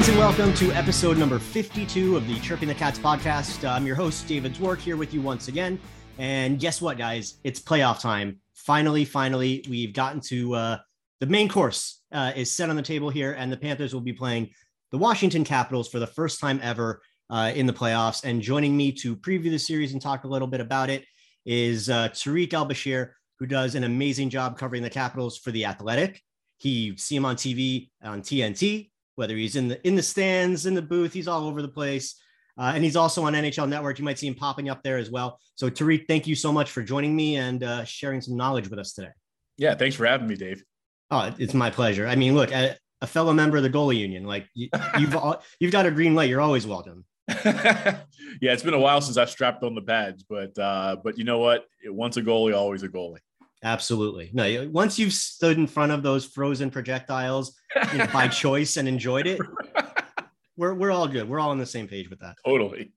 Greetings and welcome to episode number 52 of the Chirping the Cats podcast. I'm your host, David Dwork, here with you once again. And guess what, guys? It's playoff time. Finally, finally, we've gotten to uh, the main course uh, is set on the table here, and the Panthers will be playing the Washington Capitals for the first time ever uh, in the playoffs. And joining me to preview the series and talk a little bit about it is uh, Tarik El-Bashir, who does an amazing job covering the Capitals for The Athletic. He see him on TV on TNT, whether he's in the in the stands, in the booth, he's all over the place. Uh, and he's also on NHL Network. You might see him popping up there as well. So, Tarik, thank you so much for joining me and uh, sharing some knowledge with us today. Yeah, thanks for having me, Dave. Oh, it's my pleasure. I mean, look, a, a fellow member of the goalie union, like you, you've you've got a green light. You're always welcome. yeah, it's been a while since I've strapped on the pads, but uh, but you know what? Once a goalie, always a goalie. Absolutely. No, once you've stood in front of those frozen projectiles you know, by choice and enjoyed it, we're, we're all good. We're all on the same page with that. Totally.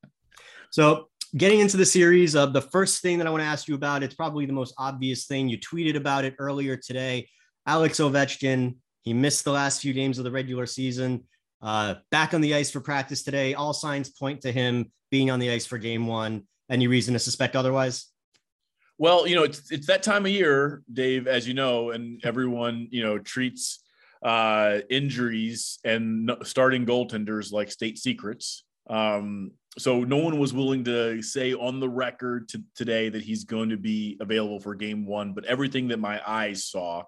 So, getting into the series, uh, the first thing that I want to ask you about, it's probably the most obvious thing. You tweeted about it earlier today. Alex Ovechkin, he missed the last few games of the regular season. Uh, back on the ice for practice today. All signs point to him being on the ice for game one. Any reason to suspect otherwise? Well, you know, it's it's that time of year, Dave, as you know, and everyone, you know, treats uh, injuries and starting goaltenders like state secrets. Um, so no one was willing to say on the record to, today that he's going to be available for game one, but everything that my eyes saw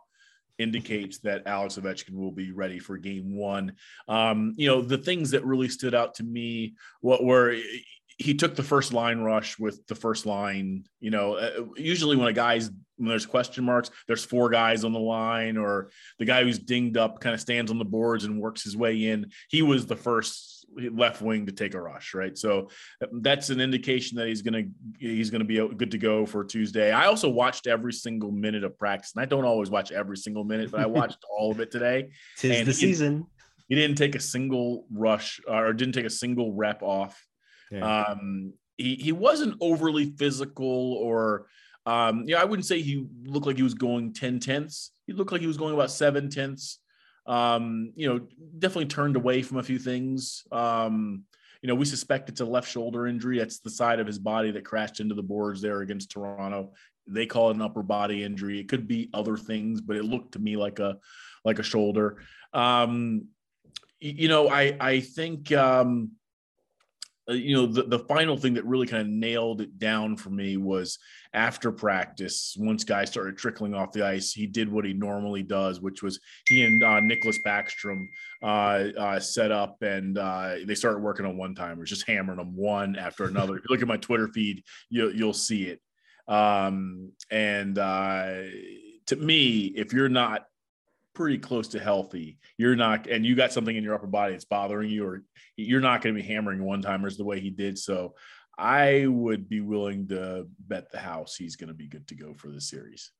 indicates that Alex Ovechkin will be ready for game one. Um, you know, the things that really stood out to me what were he took the first line rush with the first line. You know, uh, usually when a guy's when there's question marks, there's four guys on the line, or the guy who's dinged up kind of stands on the boards and works his way in. He was the first left wing to take a rush, right? So that's an indication that he's gonna he's gonna be good to go for Tuesday. I also watched every single minute of practice, and I don't always watch every single minute, but I watched all of it today. Tis and the season. He didn't take a single rush or didn't take a single rep off Um, he he wasn't overly physical or um, yeah, I wouldn't say he looked like he was going 10 tenths. He looked like he was going about seven tenths. Um, you know, definitely turned away from a few things. Um, you know, we suspect it's a left shoulder injury. That's the side of his body that crashed into the boards there against Toronto. They call it an upper body injury. It could be other things, but it looked to me like a like a shoulder. Um, you know, I I think um, uh, you know the, the final thing that really kind of nailed it down for me was after practice once guys started trickling off the ice he did what he normally does which was he and uh, nicklas backstrom uh, uh, set up and uh, they started working on one timers just hammering them one after another. If you look at my twitter feed you'll, you'll see it. Um, and to me if you're not pretty close to healthy, you're not, and you got something in your upper body that's bothering you, or you're not going to be hammering one timers the way he did. So I would be willing to bet the house he's going to be good to go for the series.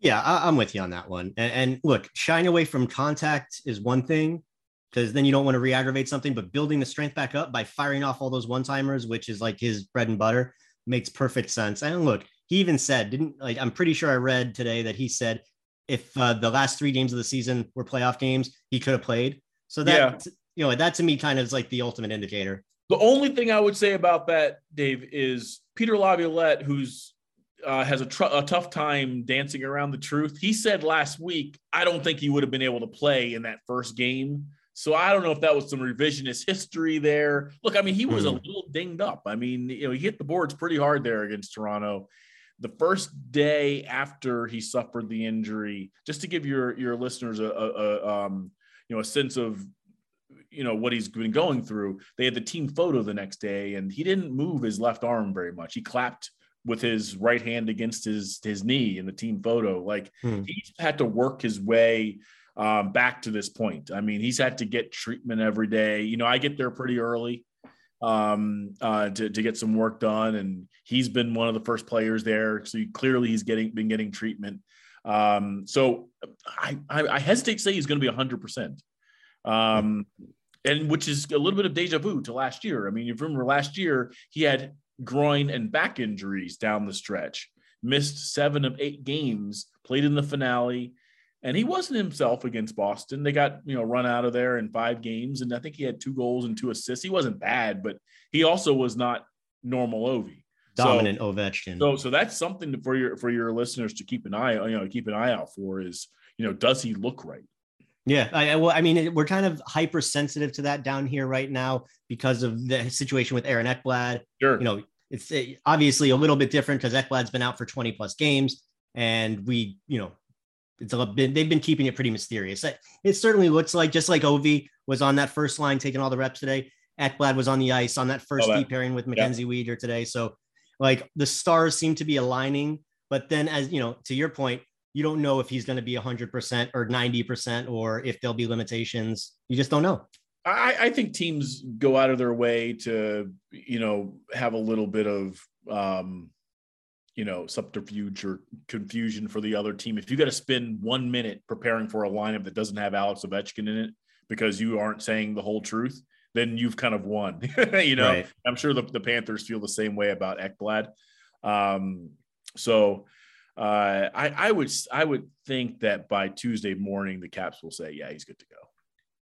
Yeah, I, am with you on that one. And, and look, shying away from contact is one thing because then you don't want to re-aggravate something, but building the strength back up by firing off all those one timers, which is like his bread and butter, makes perfect sense. And look, he even said, didn't like, I'm pretty sure I read today that he said if uh, the last three games of the season were playoff games, he could have played. So that yeah. you know that to me kind of is like the ultimate indicator. The only thing I would say about that, Dave, is Peter Laviolette, who's uh, has a, tr- a, tough time dancing around the truth. He said last week, I don't think he would have been able to play in that first game. So I don't know if that was some revisionist history there. Look, I mean, he was mm. a hmm. little dinged up. I mean, you know, he hit the boards pretty hard there against Toronto the first day after he suffered the injury, just to give your your listeners a, a, a um, you know a sense of you know what he's been going through. They had the team photo the next day, and he didn't move his left arm very much. He clapped with his right hand against his his knee in the team photo. Like hmm. he's had to work his way um, back to this point. I mean, he's had to get treatment every day. You know, I get there pretty early um, uh, to, to get some work done. And he's been one of the first players there. So clearly he's getting been getting treatment. Um, so I, I, I, hesitate to say he's going to be 100%. Um, and which is a little bit of deja vu to last year. I mean, you remember last year he had groin and back injuries down the stretch, missed seven of eight games, played in the finale, and he wasn't himself against Boston. They got you know run out of there in five games, and I think he had two goals and two assists. He wasn't bad, but he also was not normal Ovi. Dominant so, Ovechkin. So so that's something for your for your listeners to keep an eye you know keep an eye out for is you know does he look right? Yeah, I, well, I mean, we're kind of hypersensitive to that down here right now because of the situation with Aaron Ekblad. Sure. You know, it's obviously a little bit different because Ekblad's been out for 20 plus games, and we, you know, it's a bit, they've been keeping it pretty mysterious. It certainly looks like just like Ovi was on that first line taking all the reps today. Ekblad was on the ice on that first deep pairing with Mackenzie yeah. Weegar today. So, like the stars seem to be aligning, but then as you know, to your point, you don't know if he's going to be 100% or 90% or if there'll be limitations. You just don't know. I, I, think teams go out of their way to, you know, have a little bit of, um, you know, subterfuge or confusion for the other team. If you got to spend one minute preparing for a lineup that doesn't have Alex Ovechkin in it because you aren't saying the whole truth, then you've kind of won. you know, right. I'm sure the, the, Panthers feel the same way about Ekblad. Um, so, uh, I, I would I would think that by Tuesday morning the Caps will say, yeah, he's good to go.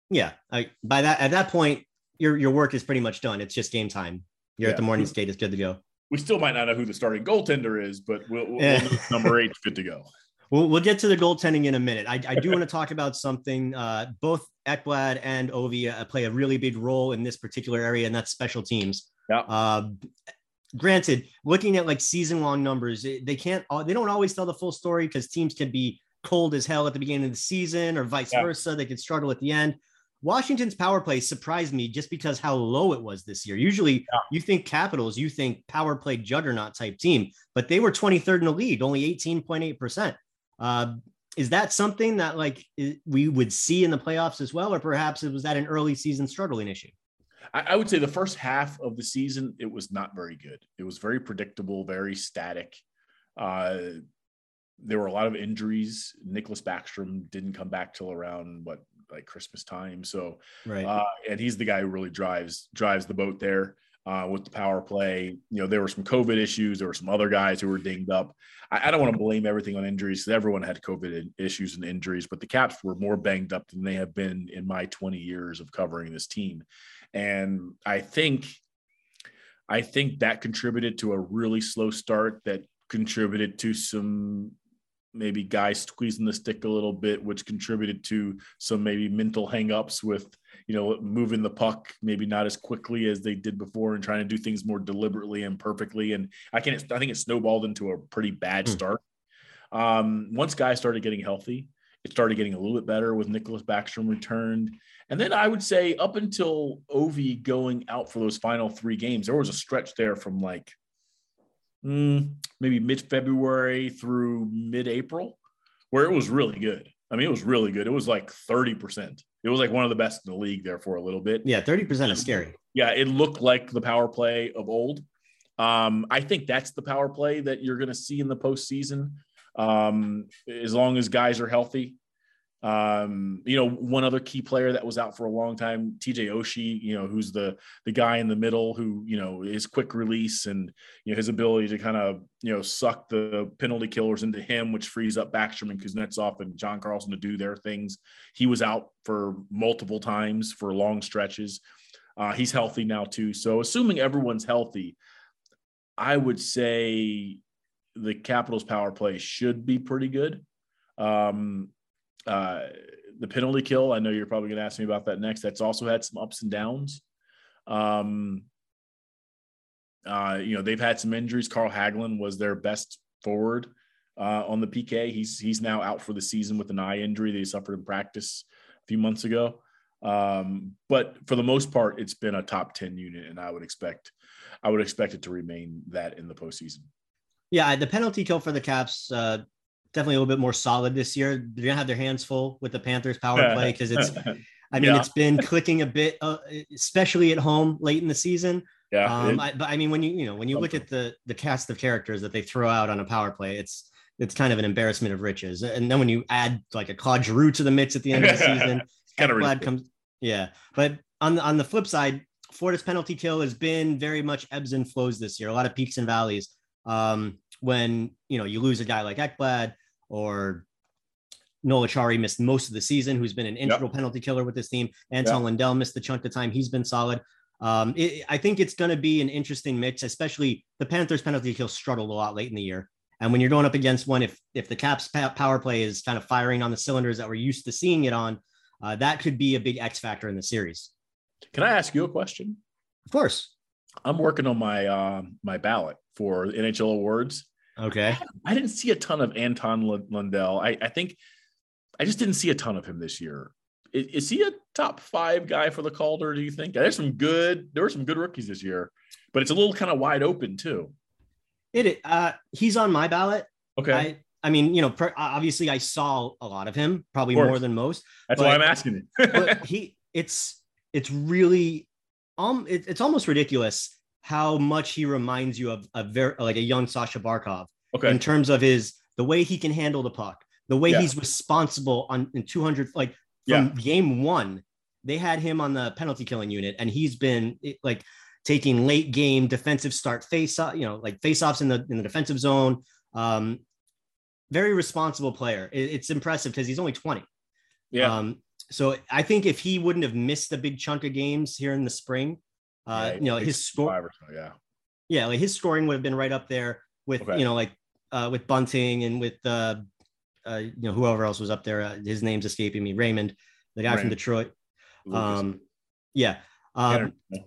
Yeah, I, by that at that point, your your work is pretty much done. It's just game time. You're yeah. at the morning skate. It's good to go. We still might not know who the starting goaltender is, but we'll, we'll, we'll number eight good to go. We'll, we'll get to the goaltending in a minute. I, I do want to talk about something. Uh, both Ekblad and Ovi uh, play a really big role in this particular area, and that's special teams. Yeah. Uh, granted, looking at like season long numbers, they can't, they don't always tell the full story because teams can be cold as hell at the beginning of the season or vice yeah. versa. They could struggle at the end. Washington's power play surprised me just because how low it was this year. Usually yeah. you think Capitals, you think power play juggernaut type team, but they were 23rd in the league, only 18.8%. Uh, is that something that like we would see in the playoffs as well, or perhaps it was that an early season struggling issue? I, I would say the first half of the season, it was not very good. It was very predictable, very static. Uh, there were a lot of injuries. Nicklas Backstrom didn't come back till around what like Christmas time. So, right. Uh, and he's the guy who really drives drives the boat there uh, with the power play. You know, there were some COVID issues. There were some other guys who were dinged up. I, I don't want to blame everything on injuries because everyone had COVID issues and injuries, but the Caps were more banged up than they have been in my 20 years of covering this team. And I think, I think that contributed to a really slow start that contributed to some maybe guys squeezing the stick a little bit, which contributed to some maybe mental hangups with, you know, moving the puck maybe not as quickly as they did before and trying to do things more deliberately and perfectly. And I can't, I think it snowballed into a pretty bad hmm. start. Um, once guys started getting healthy, it started getting a little bit better with Nicklas Backstrom returned. And then I would say up until Ovi going out for those final three games, there was a stretch there from like mm, maybe mid February through mid April where it was really good. I mean, it was really good. It was like 30%. It was like one of the best in the league there for a little bit. Yeah, 30% is scary. Yeah, it looked like the power play of old. Um, I think that's the power play that you're going to see in the postseason. Um, as long as guys are healthy, um, you know, one other key player that was out for a long time, TJ Oshie, you know, who's the the guy in the middle who, you know, his quick release and you know his ability to kind of, you know, suck the penalty killers into him, which frees up Backstrom and Kuznetsov and John Carlson to do their things. He was out for multiple times for long stretches. Uh, he's healthy now too. So assuming everyone's healthy, I would say the Capitals power play should be pretty good. Um, uh, the penalty kill, I know you're probably going to ask me about that next. That's also had some ups and downs. Um, uh, you know, they've had some injuries. Carl Hagelin was their best forward uh, on the PK. He's he's now out for the season with an eye injury that he suffered in practice a few months ago. Um, but for the most part, it's been a top ten unit, and I would expect I would expect it to remain that in the postseason. Yeah, the penalty kill for the Caps uh, definitely a little bit more solid this year. They're gonna have their hands full with the Panthers power play because it's, I mean, yeah. it's been clicking a bit, uh, especially at home late in the season. Yeah. Um, I, but I mean, when you you know when you look at the the cast of characters that they throw out on a power play, it's it's kind of an embarrassment of riches. And then when you add like a Claude Giroux to the mix at the end of the season, kind of comes. Yeah, but on the on the flip side, Florida's penalty kill has been very much ebbs and flows this year. A lot of peaks and valleys. Um, when you know you lose a guy like Ekblad, or Noel Acciari missed most of the season, who's been an integral yep. penalty killer with this team. Anton yep. Lundell missed the chunk of time. He's been solid. Um, it, I think it's going to be an interesting mix, especially the Panthers penalty kill struggled a lot late in the year. And when you're going up against one, if if the Caps power play is kind of firing on the cylinders that we're used to seeing it on, uh, that could be a big X factor in the series. Can I ask you a question? Of course. I'm working on my uh, my ballot for NHL awards. Okay. I didn't see a ton of Anton Lundell. I, I think I just didn't see a ton of him this year. Is, is, he a top five guy for the Calder? Do you think? There's some good. There were some good rookies this year, but it's a little kind of wide open too. It. Uh, he's on my ballot. Okay. I, I mean, you know, per, obviously I saw a lot of him, probably of more than most. That's but, why I'm asking you. but he, it's, it's really, um, it, it's almost ridiculous how much he reminds you of a very like a young Sasha Barkov. Okay. In terms of his the way he can handle the puck, the way yeah. he's responsible on in 200 like from yeah. game one, they had him on the penalty killing unit, and he's been like taking late game defensive start face up, you know, like face offs in the in the defensive zone. Um, very responsible player. It, it's impressive because he's only 20. Yeah. Um, so I think if he wouldn't have missed a big chunk of games here in the spring, uh, you know, his score, so, yeah, yeah, like his scoring would have been right up there with okay. you know, like uh, with Bunting and with uh, uh, you know, whoever else was up there. Uh, his name's escaping me. Raymond, the guy Raymond. from Detroit. Um, yeah. Um, yeah.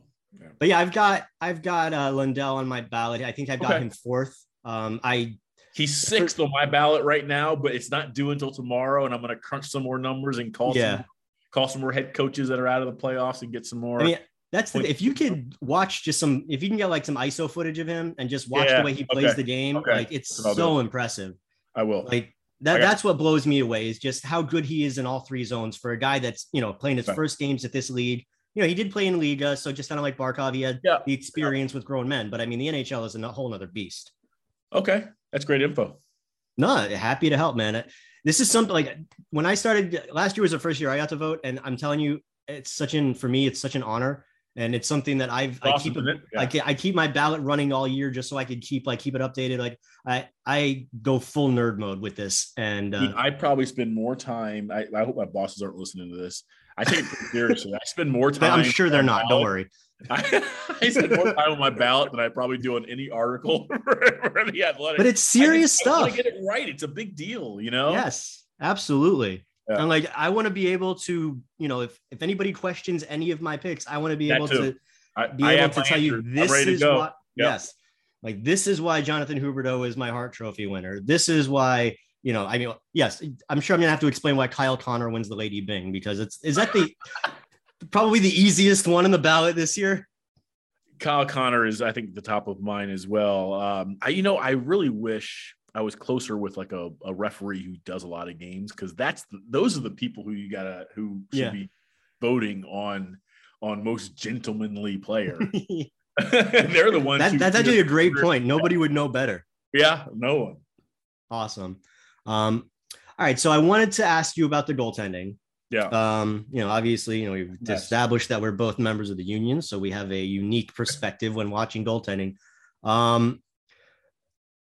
But yeah, I've got I've got uh, Lundell on my ballot. I think I've got okay. him fourth. Um, I he's sixth on my ballot right now, but it's not due until tomorrow, and I'm going to crunch some more numbers and call yeah. some call some more head coaches that are out of the playoffs and get some more. I mean, that's the, if you could watch just some if you can get like some ISO footage of him and just watch yeah, the way he plays okay. the game, okay. like it's so impressive. I will. Like that, that's what blows me away is just how good he is in all three zones for a guy that's you know playing his first games at this league. You know, he did play in Liiga, so just kind of like Barkov, he had yeah. the experience yeah. with grown men. But I mean, the NHL is a whole other beast. Okay, that's great info. No, happy to help, man. This is something like when I started last year was the first year I got to vote, and I'm telling you, it's such an for me, it's such an honor and it's something that I've I keep yeah. I, I keep my ballot running all year just so I could keep like keep it updated. Like I I go full nerd mode with this, and uh, I probably spend more time. I, I hope my bosses aren't listening to this. I take it seriously. I spend more time. I'm sure they're not. Ballot. Don't worry. I, I, spend more time on my ballot than I probably do on any article for any athletic. But it's serious I stuff. I get it right. It's a big deal, you know. Yes, absolutely. Yeah. And like I want to be able to, you know, if if anybody questions any of my picks, I want to be that able too. to I, be I able to tell you this is what yep. yes. Like this is why Jonathan Huberdeau is my Hart Trophy winner. This is why, you know, I mean, yes, I'm sure I'm gonna have to explain why Kyle Connor wins the Lady Byng because it's is that the probably the easiest one in the ballot this year. Kyle Connor is, I think, the top of mine as well. Um, I, you know, I really wish I was closer with like a, a referee who does a lot of games because that's the, those are the people who you gotta who should yeah. be voting on on most gentlemanly player. They're the ones. That, that's actually a great point. Nobody would know better. Yeah, no one. Awesome. Um, all right, so I wanted to ask you about the goaltending. Yeah. Um, you know, obviously, you know, we've yes. established that we're both members of the union, so we have a unique perspective when watching goaltending. Um,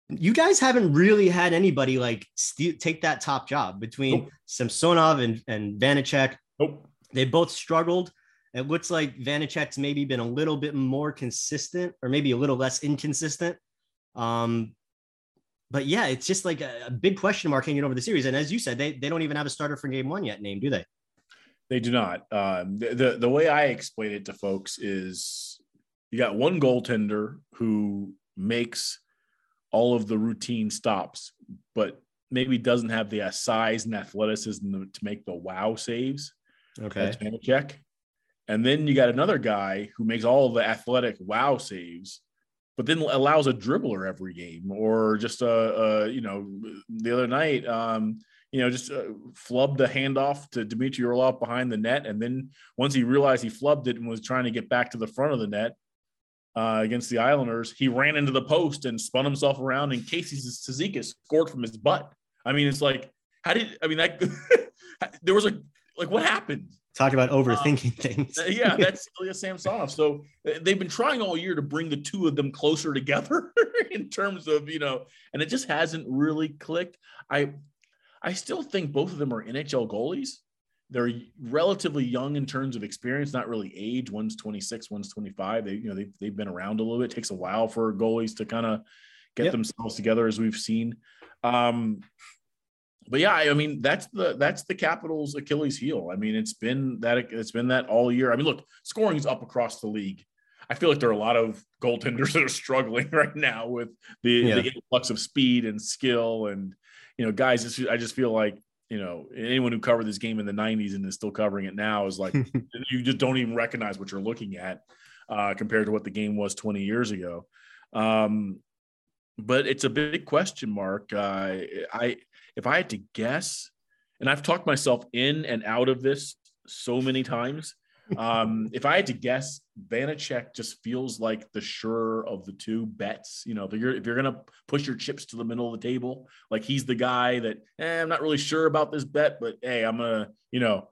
you guys haven't really had anybody like st- take that top job between nope. Samsonov and, and Vanecek. Nope. They both struggled. It looks like Vanecek's maybe been a little bit more consistent or maybe a little less inconsistent. Um, but yeah, it's just like a, a big question mark hanging over the series. And as you said, they, they don't even have a starter for game one yet named, do they? They do not. Um, the, the, the way I explain it to folks is you got one goaltender who makes all of the routine stops, but maybe doesn't have the size and athleticism to make the wow saves. Okay. That's check. And then you got another guy who makes all of the athletic wow saves, but then allows a dribbler every game or just a, a you know, the other night, um, you know, just uh, flubbed a handoff to Dmitry Orlov behind the net. And then once he realized he flubbed it and was trying to get back to the front of the net, uh, against the Islanders, he ran into the post and spun himself around, and Casey Cizikas scored from his butt. I mean, it's like, how did I mean that? there was a like, what happened? Talk about overthinking uh, things. yeah, that's Ilya Samsonov. So they've been trying all year to bring the two of them closer together in terms of you know, and it just hasn't really clicked. I I still think both of them are NHL goalies. They're relatively young in terms of experience, not really age. One's 26, one's 25. They, you know, they've, they've been around a little bit. It takes a while for goalies to kind of get yep. themselves together, as we've seen. Um, but yeah, I mean that's the that's the Capitals' Achilles heel. I mean, it's been that it's been that all year. I mean, look, scoring's up across the league. I feel like there are a lot of goaltenders that are struggling right now with the, yeah. the influx of speed and skill, and you know, guys. I just feel like you know anyone who covered this game in the '90s and is still covering it now is like you just don't even recognize what you're looking at uh, compared to what the game was 20 years ago. Um, but it's a big question mark. Uh, I if I had to guess, and I've talked myself in and out of this so many times. Um, if I had to guess, Vanecek just feels like the sure of the two bets. You know, if you're if you're gonna push your chips to the middle of the table, like he's the guy that eh, I'm not really sure about this bet, but hey, I'm gonna, you know,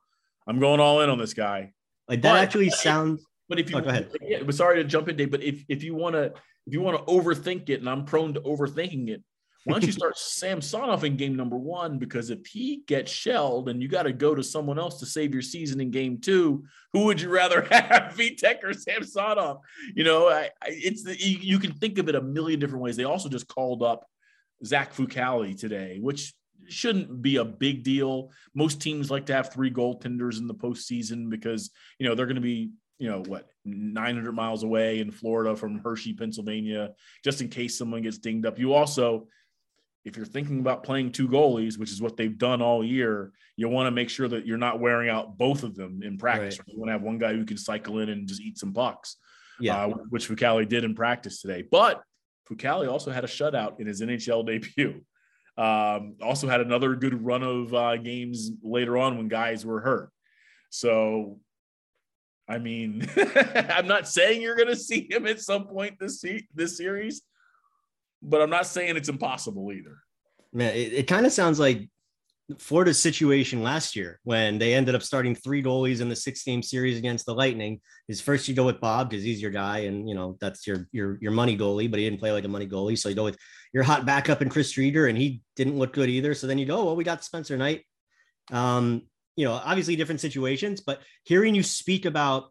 I'm going all in on this guy. Like that but, actually sounds. But if you, oh, go ahead. Yeah, sorry to jump in, Dave. But if if you want to if you want to overthink it, and I'm prone to overthinking it, why don't you start Samsonov in game number one? Because if he gets shelled and you got to go to someone else to save your season in game two, who would you rather have, Vitek or Samsonov? You know, I, I, it's the, you, you, can think of it a million different ways. They also just called up Zach Fucale today, which shouldn't be a big deal. Most teams like to have three goaltenders in the postseason because you know they're going to be you know what 900 miles away in Florida from Hershey, Pennsylvania, just in case someone gets dinged up. You also, if you're thinking about playing two goalies, which is what they've done all year, you want to make sure that you're not wearing out both of them in practice. Right. You want to have one guy who can cycle in and just eat some pucks, yeah, uh, which Fucale did in practice today. But Fucale also had a shutout in his NHL debut. Um, also had another good run of uh, games later on when guys were hurt. So I mean, I'm not saying you're going to see him at some point this se- this series, but I'm not saying it's impossible either. Man, it, it kind of sounds like Florida's situation last year when they ended up starting three goalies in the six game series against the Lightning. Is first you go with Bob because he's your guy and you know that's your your your money goalie, but he didn't play like a money goalie. So you go with your hot backup and Chris Driedger, and he didn't look good either. So then you go, oh, well, we got Spencer Knight. Um, you know, obviously different situations, but hearing you speak about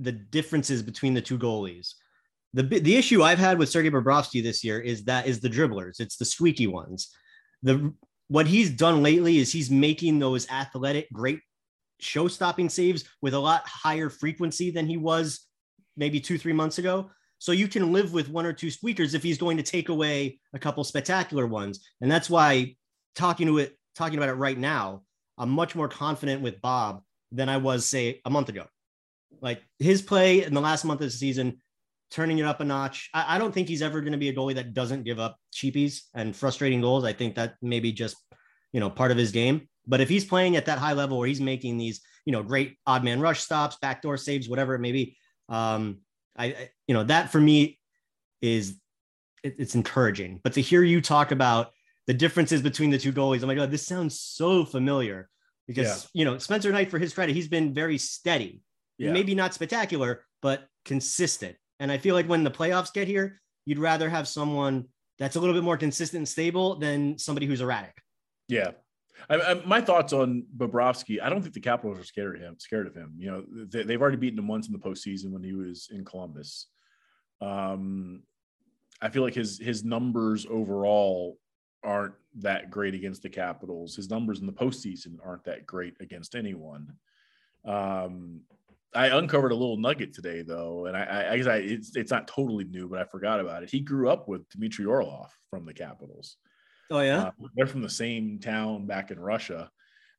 the differences between the two goalies. The, the issue I've had with Sergei Bobrovsky this year is that is the dribblers. It's the squeaky ones. The what he's done lately is he's making those athletic, great show-stopping saves with a lot higher frequency than he was maybe two, three months ago. So you can live with one or two squeakers if he's going to take away a couple spectacular ones. And that's why talking to it, talking about it right now, I'm much more confident with Bob than I was, say, a month ago. Like his play in the last month of the season, turning it up a notch. I, I don't think he's ever going to be a goalie that doesn't give up cheapies and frustrating goals. I think that maybe just, you know, part of his game. But if he's playing at that high level where he's making these, you know, great odd man rush stops, backdoor saves, whatever it may be, um, I, I you know, that for me is it, it's encouraging. But to hear you talk about the differences between the two goalies. Oh my God, this sounds so familiar because, yeah. you know, Spencer Knight, for his credit, he's been very steady. Yeah. Maybe not spectacular, but consistent. And I feel like when the playoffs get here, you'd rather have someone that's a little bit more consistent and stable than somebody who's erratic. Yeah. I, I, my thoughts on Bobrovsky. I don't think the Capitals are scared of him. Scared of him. You know, they, have already beaten him once in the postseason when he was in Columbus. Um, I feel like his his numbers overall aren't that great against the Capitals. His numbers in the postseason aren't that great against anyone. Um, I uncovered a little nugget today, though, and I, I guess I, it's it's not totally new, but I forgot about it. He grew up with Dmitry Orlov from the Capitals. Oh yeah, uh, they're from the same town back in Russia.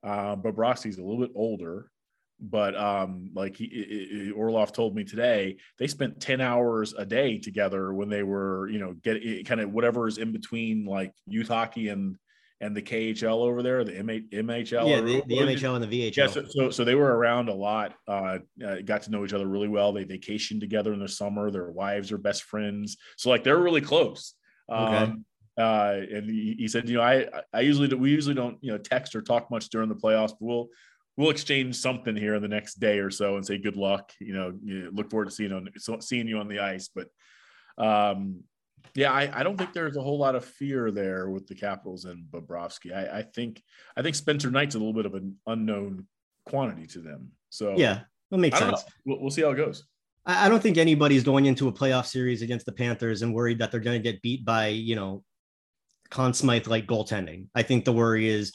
Uh, Bobrovsky's a little bit older, but um, like he, it, Orlov told me today, they spent 10 hours a day together when they were, you know, get kind of whatever is in between like youth hockey and and the KHL over there, the MHL. Yeah, the, the MHL and the VHL. Yeah, so, so, so they were around a lot. Uh, uh, got to know each other really well. They vacationed together in the summer. Their wives are best friends. So like they're really close. Okay. Um, uh, and he, he, said, you know, I I usually do, we usually don't you know text or talk much during the playoffs, but we'll we'll exchange something here in the next day or so and say good luck. You know, you look forward to seeing on seeing you on the ice. But um, Yeah, I, I don't think there's a whole lot of fear there with the Capitals and Bobrovsky. I, I think I think Spencer Knight's a little bit of an unknown quantity to them. So yeah, that makes sense. We'll, we'll see how it goes. I don't think anybody's going into a playoff series against the Panthers and worried that they're going to get beat by, you know, Conn Smythe like goaltending. I think the worry is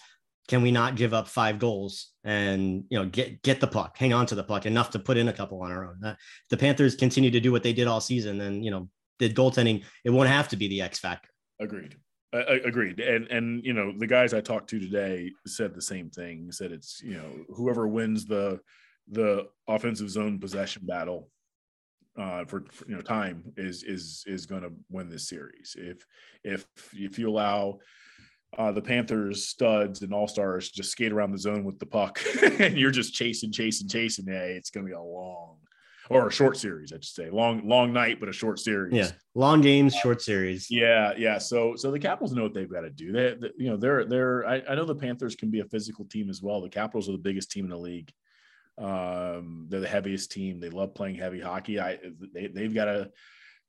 can we not give up five goals and you know get get the puck, hang on to the puck enough to put in a couple on our own. Uh, the Panthers continue to do what they did all season, and you know the goaltending it won't have to be the X factor. Agreed. Uh, agreed. And and you know the guys I talked to today said the same thing. Said it's you know whoever wins the the offensive zone possession battle uh, for, for, you know time is is is going to win this series. If if if you allow uh, the Panthers studs and all stars just skate around the zone with the puck, and you're just chasing, chasing, chasing, hey, it's going to be a long or a short series, I should say. Long, long night, but a short series. Yeah, long games, short series. Yeah, yeah. So, so the Capitals know what they've got to do. They, they you know, they're they're. I, I, know the Panthers can be a physical team as well. The Capitals are the biggest team in the league. Um, they're the heaviest team. They love playing heavy hockey. I they, they've got to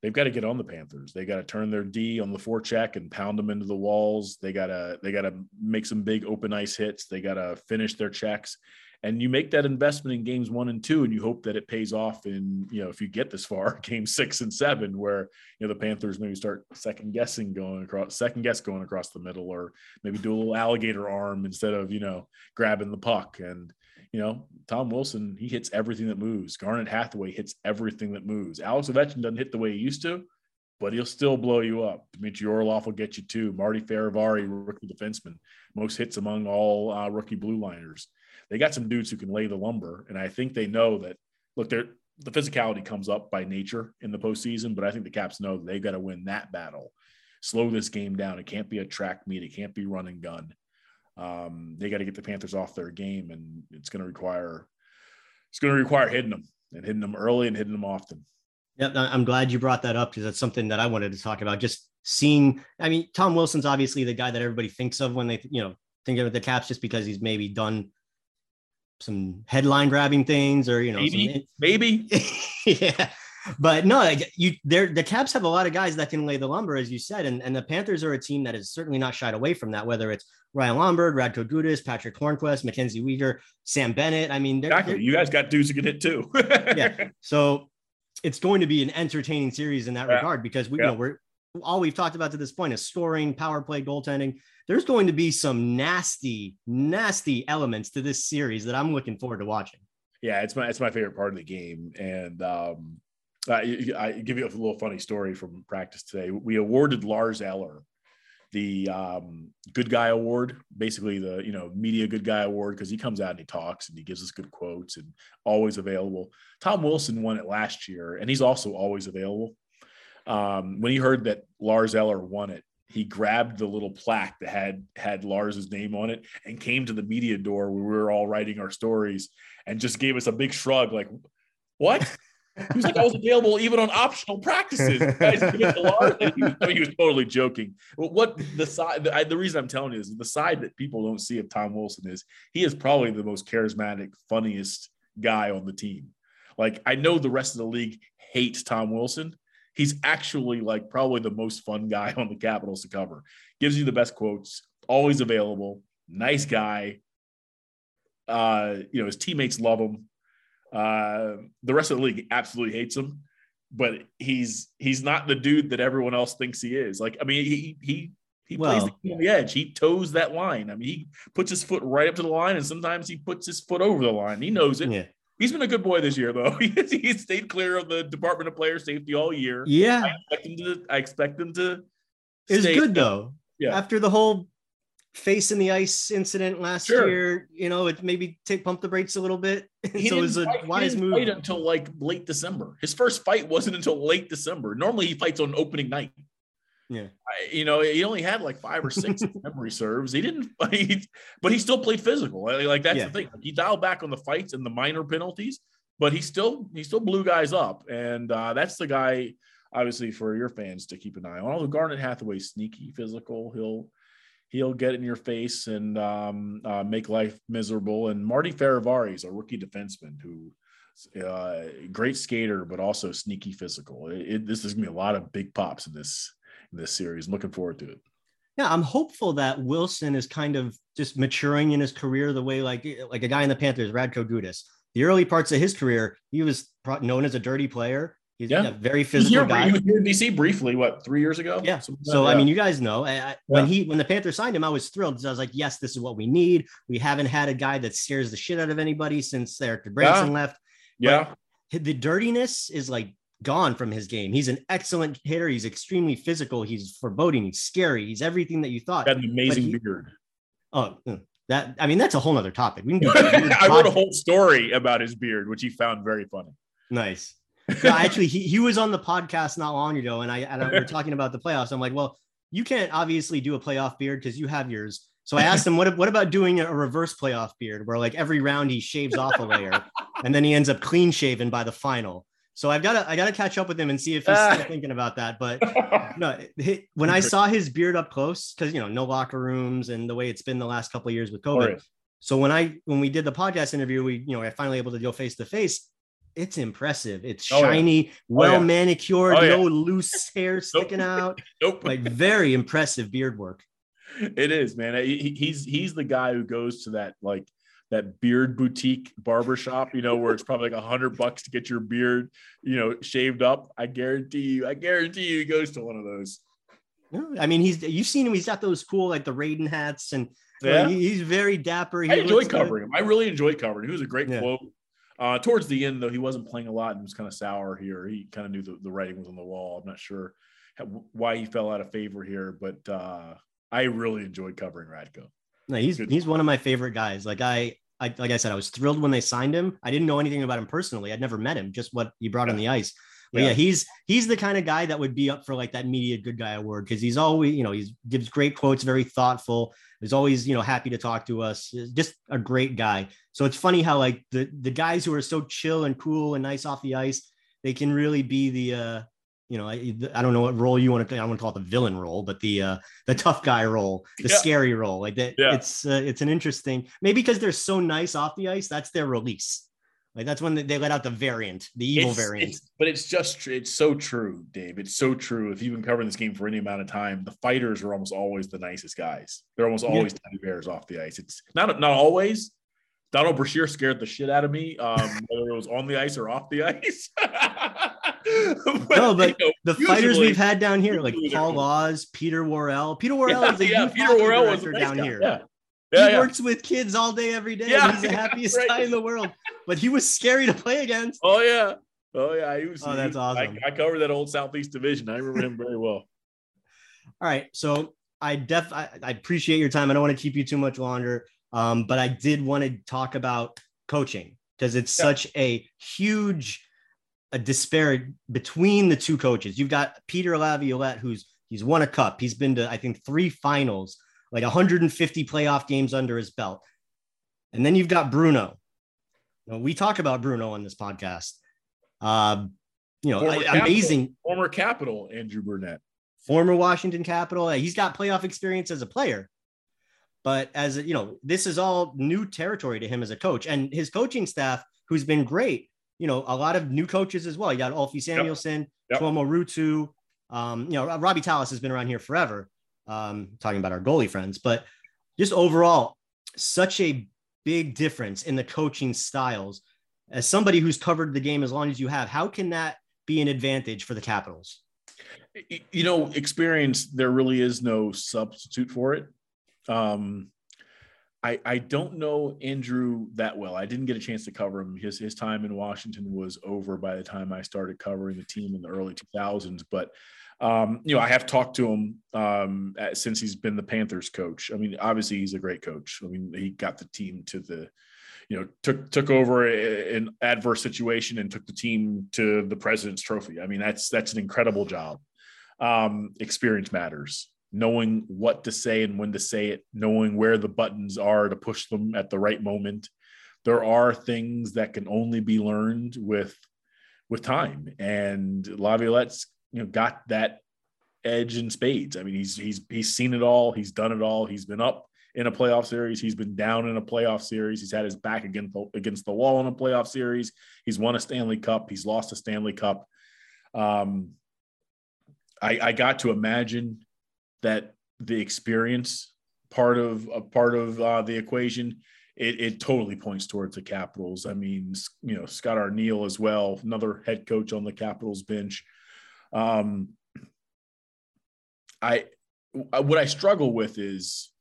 they've got to get on the Panthers. They got to turn their D on the forecheck and pound them into the walls. They gotta they gotta make some big open ice hits. They gotta finish their checks. And you make that investment in games one and two, and you hope that it pays off in, you know, if you get this far, game six and seven, where you know the Panthers maybe start second guessing going across second guess going across the middle, or maybe do a little alligator arm instead of, you know, grabbing the puck. And you know, Tom Wilson, he hits everything that moves. Garnet Hathaway hits everything that moves. Alex Ovechkin doesn't hit the way he used to, but he'll still blow you up. Dmitry Orlov will get you too. Marty Fehervary, rookie defenseman, most hits among all uh, rookie blue liners. They got some dudes who can lay the lumber, and I think they know that. Look, they're the physicality comes up by nature in the postseason, but I think the Caps know they've got to win that battle. Slow this game down. It can't be a track meet. It can't be run and gun um, they got to get the Panthers off their game, and it's going to require it's going to require hitting them and hitting them early and hitting them often. Yeah, I'm glad you brought that up because that's something that I wanted to talk about. Just seeing, I mean, Tom Wilson's obviously the guy that everybody thinks of when they, you know, think of the Caps, just because he's maybe done some headline grabbing things or you know, maybe, some, maybe, yeah but no, you there the Caps have a lot of guys that can lay the lumber, as you said, and, and the Panthers are a team that is certainly not shied away from that. Whether it's Ryan Lomberg Radko Gudas, Patric Hornqvist, Mackenzie Weegar, Sam Bennett. I mean, they're, exactly. They're, you guys got dudes who can hit too. yeah. So it's going to be an entertaining series in that yeah. regard because we yeah. you know we're all we've talked about to this point is scoring, power play, goaltending. There's going to be some nasty, nasty elements to this series that I'm looking forward to watching. Yeah, it's my it's my favorite part of the game, and um, I, I give you a little funny story from practice today. We awarded Lars Eller the um, good guy award, basically the you know media good guy award because he comes out and he talks and he gives us good quotes and always available. Tom Wilson won it last year and he's also always available. Um, when he heard that Lars Eller won it, he grabbed the little plaque that had had Lars's name on it and came to the media door where we were all writing our stories and just gave us a big shrug like, "What?" He was like, I was available even on optional practices. Guys, he, was, he was totally joking. But what the side, the, the, reason I'm telling you is the side that people don't see of Tom Wilson is he is probably the most charismatic, funniest guy on the team. Like, I know the rest of the league hates Tom Wilson. He's actually like probably the most fun guy on the Capitals to cover. Gives you the best quotes, always available, nice guy. Uh, you know, his teammates love him uh, the rest of the league absolutely hates him, but he's he's not the dude that everyone else thinks he is. Like, I mean, he he he well, plays the, the edge. He toes that line. I mean, he puts his foot right up to the line, and sometimes he puts his foot over the line. He knows it. Yeah. He's been a good boy this year, though. he stayed clear of the Department of Player Safety all year. Yeah, I expect him to. I expect him to. It's good though. Yeah. After the whole face in the ice incident last sure. year, you know, it maybe take pump the brakes a little bit. He so it was a fight, wise move. Fight until like late December. His first fight wasn't until late December. Normally he fights on opening night. Yeah, I, you know, he only had like five or six memory serves. He didn't but he still played physical. Like that's yeah. the thing. He dialed back on the fights and the minor penalties, but he still he still blew guys up, and uh, that's the guy. Obviously, for your fans to keep an eye on. Although Garnet Hathaway sneaky physical, he'll he'll get in your face and um, uh, make life miserable. And Marty Fehervary is a rookie defenseman who uh, great skater, but also sneaky physical. It, it, this is gonna be a lot of big pops in this this series. Looking forward to it. Yeah, I'm hopeful that Wilson is kind of just maturing in his career the way like like a guy in the Panthers, Radko Gudas. The early parts of his career, he was known as a dirty player. He's yeah. a very physical he guy. He was here in DC briefly, what three years ago? Yeah. So I mean, you guys know I, I, when he when the Panthers signed him, I was thrilled I was like, yes, this is what we need. We haven't had a guy that scares the shit out of anybody since Erik Gudbranson yeah. left. Yeah. But the dirtiness is like gone from his game. He's an excellent hitter. He's extremely physical. He's foreboding. He's scary. He's everything that you thought. Got an amazing he, beard. Oh, mm, that I mean, that's a whole nother topic. We can do. I wrote a whole story about his beard, which he found very funny. Nice. no, actually, he, he was on the podcast not long ago, and I and we're talking about the playoffs. I'm like, well, you can't obviously do a playoff beard because you have yours. So I asked him, what, what about doing a reverse playoff beard where like every round he shaves off a layer and then he ends up clean shaven by the final? So I've got to I got to catch up with him and see if he's still ah. thinking about that. But no, when I saw his beard up close, because you know no locker rooms and the way it's been the last couple of years with COVID. Right. So when I when we did the podcast interview, we you know I finally able to go face to face. It's impressive. It's oh, shiny, oh, yeah. well oh, yeah. manicured, oh, yeah. no loose hair sticking nope. out. nope. Like very impressive beard work. It is, man. He, he's he's the guy who goes to that like that beard boutique barbershop, you know, where it's probably like a hundred bucks to get your beard, you know, shaved up. I guarantee you, I guarantee you he goes to one of those. I mean, he's you've seen him, he's got those cool like the Raiden hats and yeah. he's very dapper. He I enjoy covering good. him. I really enjoy covering. Him. He was a great yeah. quote. Uh, towards the end, though, he wasn't playing a lot and was kind of sour here. He kind of knew the, the writing was on the wall. I'm not sure how, why he fell out of favor here, but uh, I really enjoyed covering Radko. No, he's Good. he's one of my favorite guys. Like I, I like I said, I was thrilled when they signed him. I didn't know anything about him personally. I'd never met him, just what he brought yeah. on the ice. But yeah. yeah. he's he's the kind of guy that would be up for like that media good guy award because he's always, you know, he gives great quotes, very thoughtful. He's always, you know, happy to talk to us. Just a great guy. So it's funny how like the the guys who are so chill and cool and nice off the ice, they can really be the uh you know, I, I don't know what role you want to. I want to call it the villain role, but the uh, the tough guy role, the yeah. scary role. Like that, yeah. it's uh, it's an interesting. Maybe because they're so nice off the ice, that's their release. Like that's when they let out the variant, the evil it's, variant. It's, but it's just it's so true, Dave. It's so true. If you've been covering this game for any amount of time, the fighters are almost always the nicest guys. They're almost always yeah. teddy bears off the ice. It's not not always. Donald Brashear scared the shit out of me, um, whether it was on the ice or off the ice. but, no, but you know, the fighters we've had down here, like Paul Laus, Peter Worrell. Peter Worrell yeah, is a yeah, Peter Worrell was nice down guy. here. Yeah. Yeah, he yeah. works with kids all day, every day. Yeah, he's the happiest right. guy in the world. But he was scary to play against. Oh yeah, oh yeah. He was. Oh, that's he, awesome. I, I, covered that old Southeast Division. I remember him very well. All right, so I def I, I, appreciate your time. I don't want to keep you too much longer, um, but I did want to talk about coaching because it's yeah. such a huge a disparity between the two coaches. You've got Peter Laviolette, who's he's won a cup. He's been to I think three finals, like 150 playoff games under his belt. And then you've got Bruno. Now, we talk about Bruno on this podcast. Uh, you know, former amazing capital, former Capital Andrew Brunette, former Washington Capital. He's got playoff experience as a player, but as you know, this is all new territory to him as a coach, and his coaching staff, who's been great, you know, a lot of new coaches as well. You got Ulfie Samuelsson, yep. yep. Tuomo Ruutu. Um, you know, Robbie Tallas has been around here forever. Um, talking about our goalie friends, but just overall, such a big difference in the coaching styles. As somebody who's covered the game as long as you have, how can that be an advantage for the Capitals? You know, experience, there really is no substitute for it. Um, I, I don't know Andrew that well. I didn't get a chance to cover him. His his time in Washington was over by the time I started covering the team in the early 2000s. But um, you know, I have talked to him um, since he's been the Panthers coach. I mean, obviously he's a great coach. I mean, he got the team to the, you know, took took over an adverse situation and took the team to the President's Trophy. I mean, that's that's an incredible job. Um, experience matters knowing what to say and when to say it, knowing where the buttons are to push them at the right moment. There are things that can only be learned with with time, and Laviolette's you know got that edge in spades. I mean, he's he's he's seen it all, he's done it all, he's been up in a playoff series, he's been down in a playoff series, he's had his back against the, against the wall in a playoff series, he's won a Stanley Cup, he's lost a Stanley Cup. Um, I, I got to imagine that the experience part of a part of uh, the equation it, it totally points towards the Capitals. I mean, you know, Scott Arniel as well, another head coach on the Capitals bench. Um, I what I struggle with is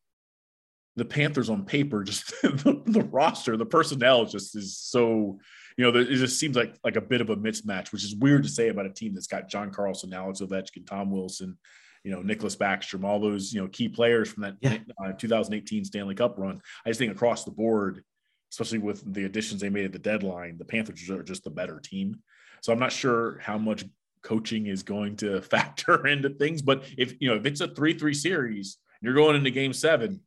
the Panthers on paper, just the, the, roster, the personnel just is so, you know, it just seems like like a bit of a mismatch, which is weird to say about a team that's got John Carlson, Alex Ovechkin, Tom Wilson, you know, Nicklas Backstrom, all those, you know, key players from that yeah. uh, 2018 Stanley Cup run. I just think across the board, especially with the additions they made at the deadline, the Panthers are just a better team. So I'm not sure how much coaching is going to factor into things. But if you know if it's a three-three series, you're going into Game Seven.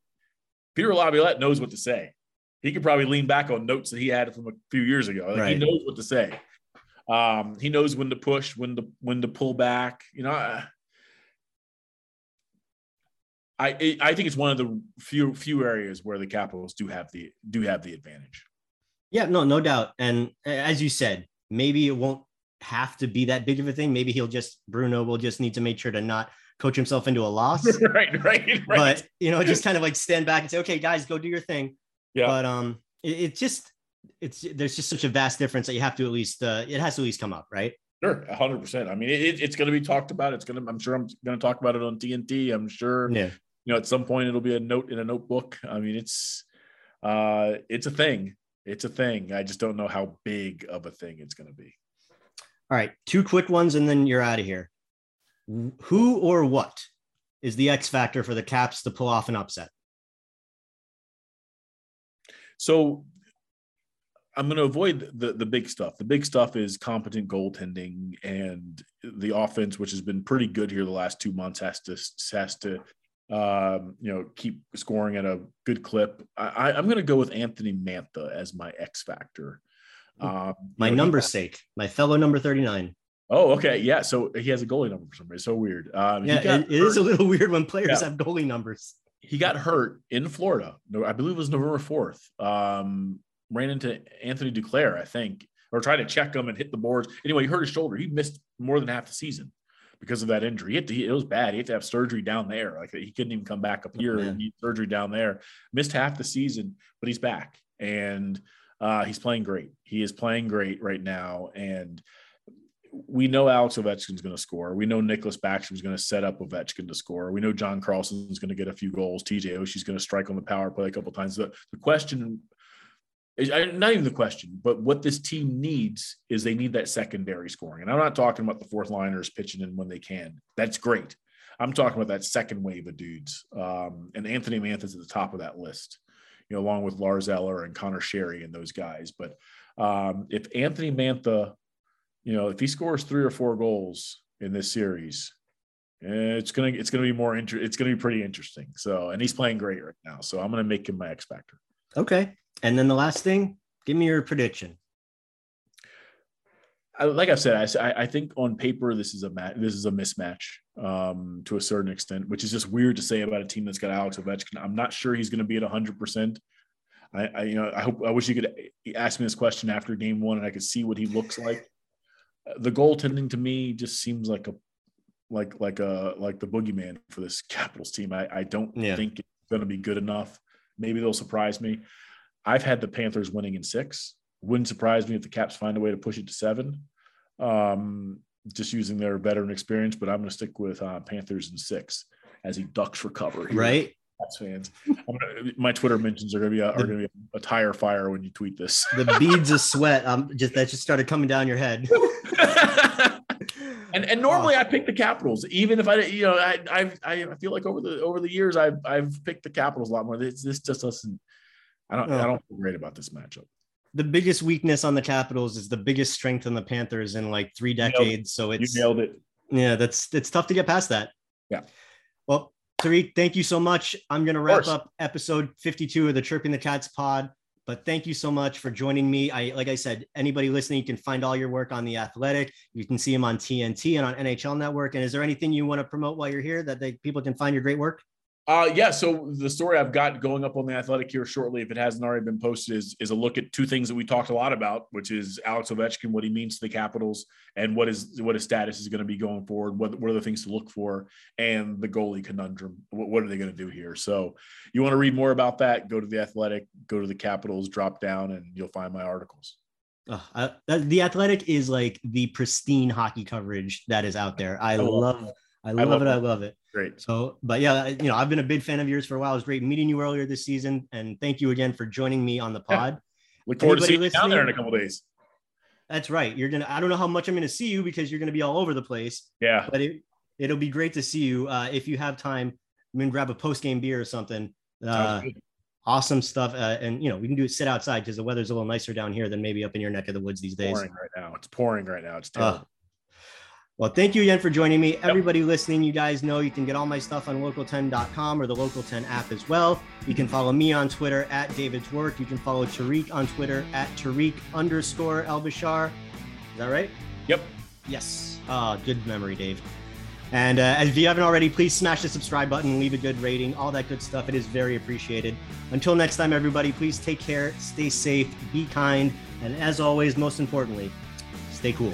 Peter Laviolette knows what to say. He could probably lean back on notes that he had from a few years ago. Like right. He knows what to say. Um, he knows when to push, when to when to pull back. You know, I, I I think it's one of the few few areas where the Capitals do have the do have the advantage. Yeah, no, no doubt. And as you said, maybe it won't have to be that big of a thing. Maybe he'll just Bruno will just need to make sure to not coach himself into a loss. right, right, right. But you know, just kind of like stand back and say, okay, guys, go do your thing. Yeah. But um, it, it just it's there's just such a vast difference that you have to at least uh, it has to at least come up, right? Sure, hundred percent. I mean, it, it's going to be talked about. It's going to. I'm sure I'm going to talk about it on TNT. I'm sure. Yeah. You know, at some point it'll be a note in a notebook. I mean, it's uh, it's a thing. It's a thing. I just don't know how big of a thing it's going to be. All right, two quick ones, and then you're out of here. Who or what is the X factor for the Caps to pull off an upset? So I'm going to avoid the the big stuff. The big stuff is competent goaltending and the offense, which has been pretty good here the last two months, has to has to um, you know keep scoring at a good clip. I, I'm going to go with Anthony Mantha as my X factor. Um, my know, number's sake, my fellow number 39. Oh, okay. Yeah. So he has a goalie number for some reason. So weird. Um, yeah, it, it is a little weird when players yeah. have goalie numbers. He got hurt in Florida. I believe it was November 4th. Um, ran into Anthony Duclair, I think, or tried to check him and hit the boards. Anyway, he hurt his shoulder. He missed more than half the season because of that injury. To, it was bad. He had to have surgery down there. Like he couldn't even come back up oh, here. Oh, he surgery down there. Missed half the season, but he's back. And uh, he's playing great. He is playing great right now, and we know Alex Ovechkin's going to score. We know Nicklas Backstrom's going to set up Ovechkin to score. We know John Carlson's going to get a few goals. TJ Oshie's going to strike on the power play a couple times. The, the question is not even the question, but what this team needs is they need that secondary scoring. And I'm not talking about the fourth liners pitching in when they can. That's great. I'm talking about that second wave of dudes. Um, and Anthony Mantha's at the top of that list you know, along with Lars Eller and Conor Sheary and those guys. But um, if Anthony Mantha, you know, if he scores three or four goals in this series, it's gonna it's gonna be more inter- it's gonna be pretty interesting. So, and he's playing great right now. So I'm gonna make him my X factor. Okay. And then the last thing, give me your prediction. I, like I said, I, I think on paper this is a match. This is a mismatch um, to a certain extent, which is just weird to say about a team that's got Alex Ovechkin. I'm not sure he's going to be at 100. percent I, I, you know, I hope I wish you could ask me this question after game one and I could see what he looks like. The goaltending to me just seems like a like like a like the boogeyman for this Capitals team. I, I don't yeah. think it's going to be good enough. Maybe they'll surprise me. I've had the Panthers winning in six. Wouldn't surprise me if the Caps find a way to push it to seven. Um, just using their veteran experience, but I'm going to stick with uh, Panthers in six as he ducks for cover. Here. Right. Caps fans. Gonna, my Twitter mentions are going to be a, are going to be a, a, tire fire when you tweet this. The beads of sweat, um, just that just started coming down your head. and and normally oh. I pick the Capitals, even if I you know I I I feel like over the over the years I've I've picked the Capitals a lot more. This this just doesn't. I don't oh. I don't feel great about this matchup the biggest weakness on the Capitals is the biggest strength on the Panthers in like three decades. So it's you nailed it. Yeah, that's it's tough to get past that. Yeah. Well, Tarik, thank you so much. I'm gonna wrap up episode 52 of the Chirping the Cats pod. But thank you so much for joining me. I like I said, anybody listening, you can find all your work on the Athletic. You can see him on TNT and on NHL Network. And is there anything you want to promote while you're here that they, people can find your great work? Uh, yeah. So the story I've got going up on the Athletic here shortly, if it hasn't already been posted, is is a look at two things that we talked a lot about, which is Alex Ovechkin, what he means to the Capitals, and what is what his status is going to be going forward. What what are the things to look for, and the goalie conundrum. What, what are they going to do here? So you want to read more about that? Go to the Athletic, go to the Capitals, drop down, and you'll find my articles. Uh, the Athletic is like the pristine hockey coverage that is out there. I, I love, love I love, I love it. I love it. Great. So, but yeah, you know, I've been a big fan of yours for a while. It was great meeting you earlier this season, and thank you again for joining me on the pod. Yeah. Look forward Anybody to seeing you down there in a couple days. That's right. You're gonna. I don't know how much I'm gonna see you because you're gonna be all over the place. Yeah. But it it'll be great to see you uh, if you have time. I'm gonna grab a post game beer or something. Uh, awesome stuff. Uh, and you know, we can do it sit outside because the weather's a little nicer down here than maybe up in your neck of the woods these days. Pouring right now. It's pouring right now. It's terrible. Well, thank you again for joining me. Yep. Everybody listening, you guys know you can get all my stuff on local10.com or the Local 10 app as well. You can follow me on Twitter at DavidDwork. You can follow Tarik on Twitter at Tarik underscore ElBashir. Is that right? Yep. Yes. Uh, good memory, Dave. And uh, if you haven't already, please smash the subscribe button, leave a good rating, all that good stuff. It is very appreciated. Until next time, everybody, please take care, stay safe, be kind, and as always, most importantly, stay cool.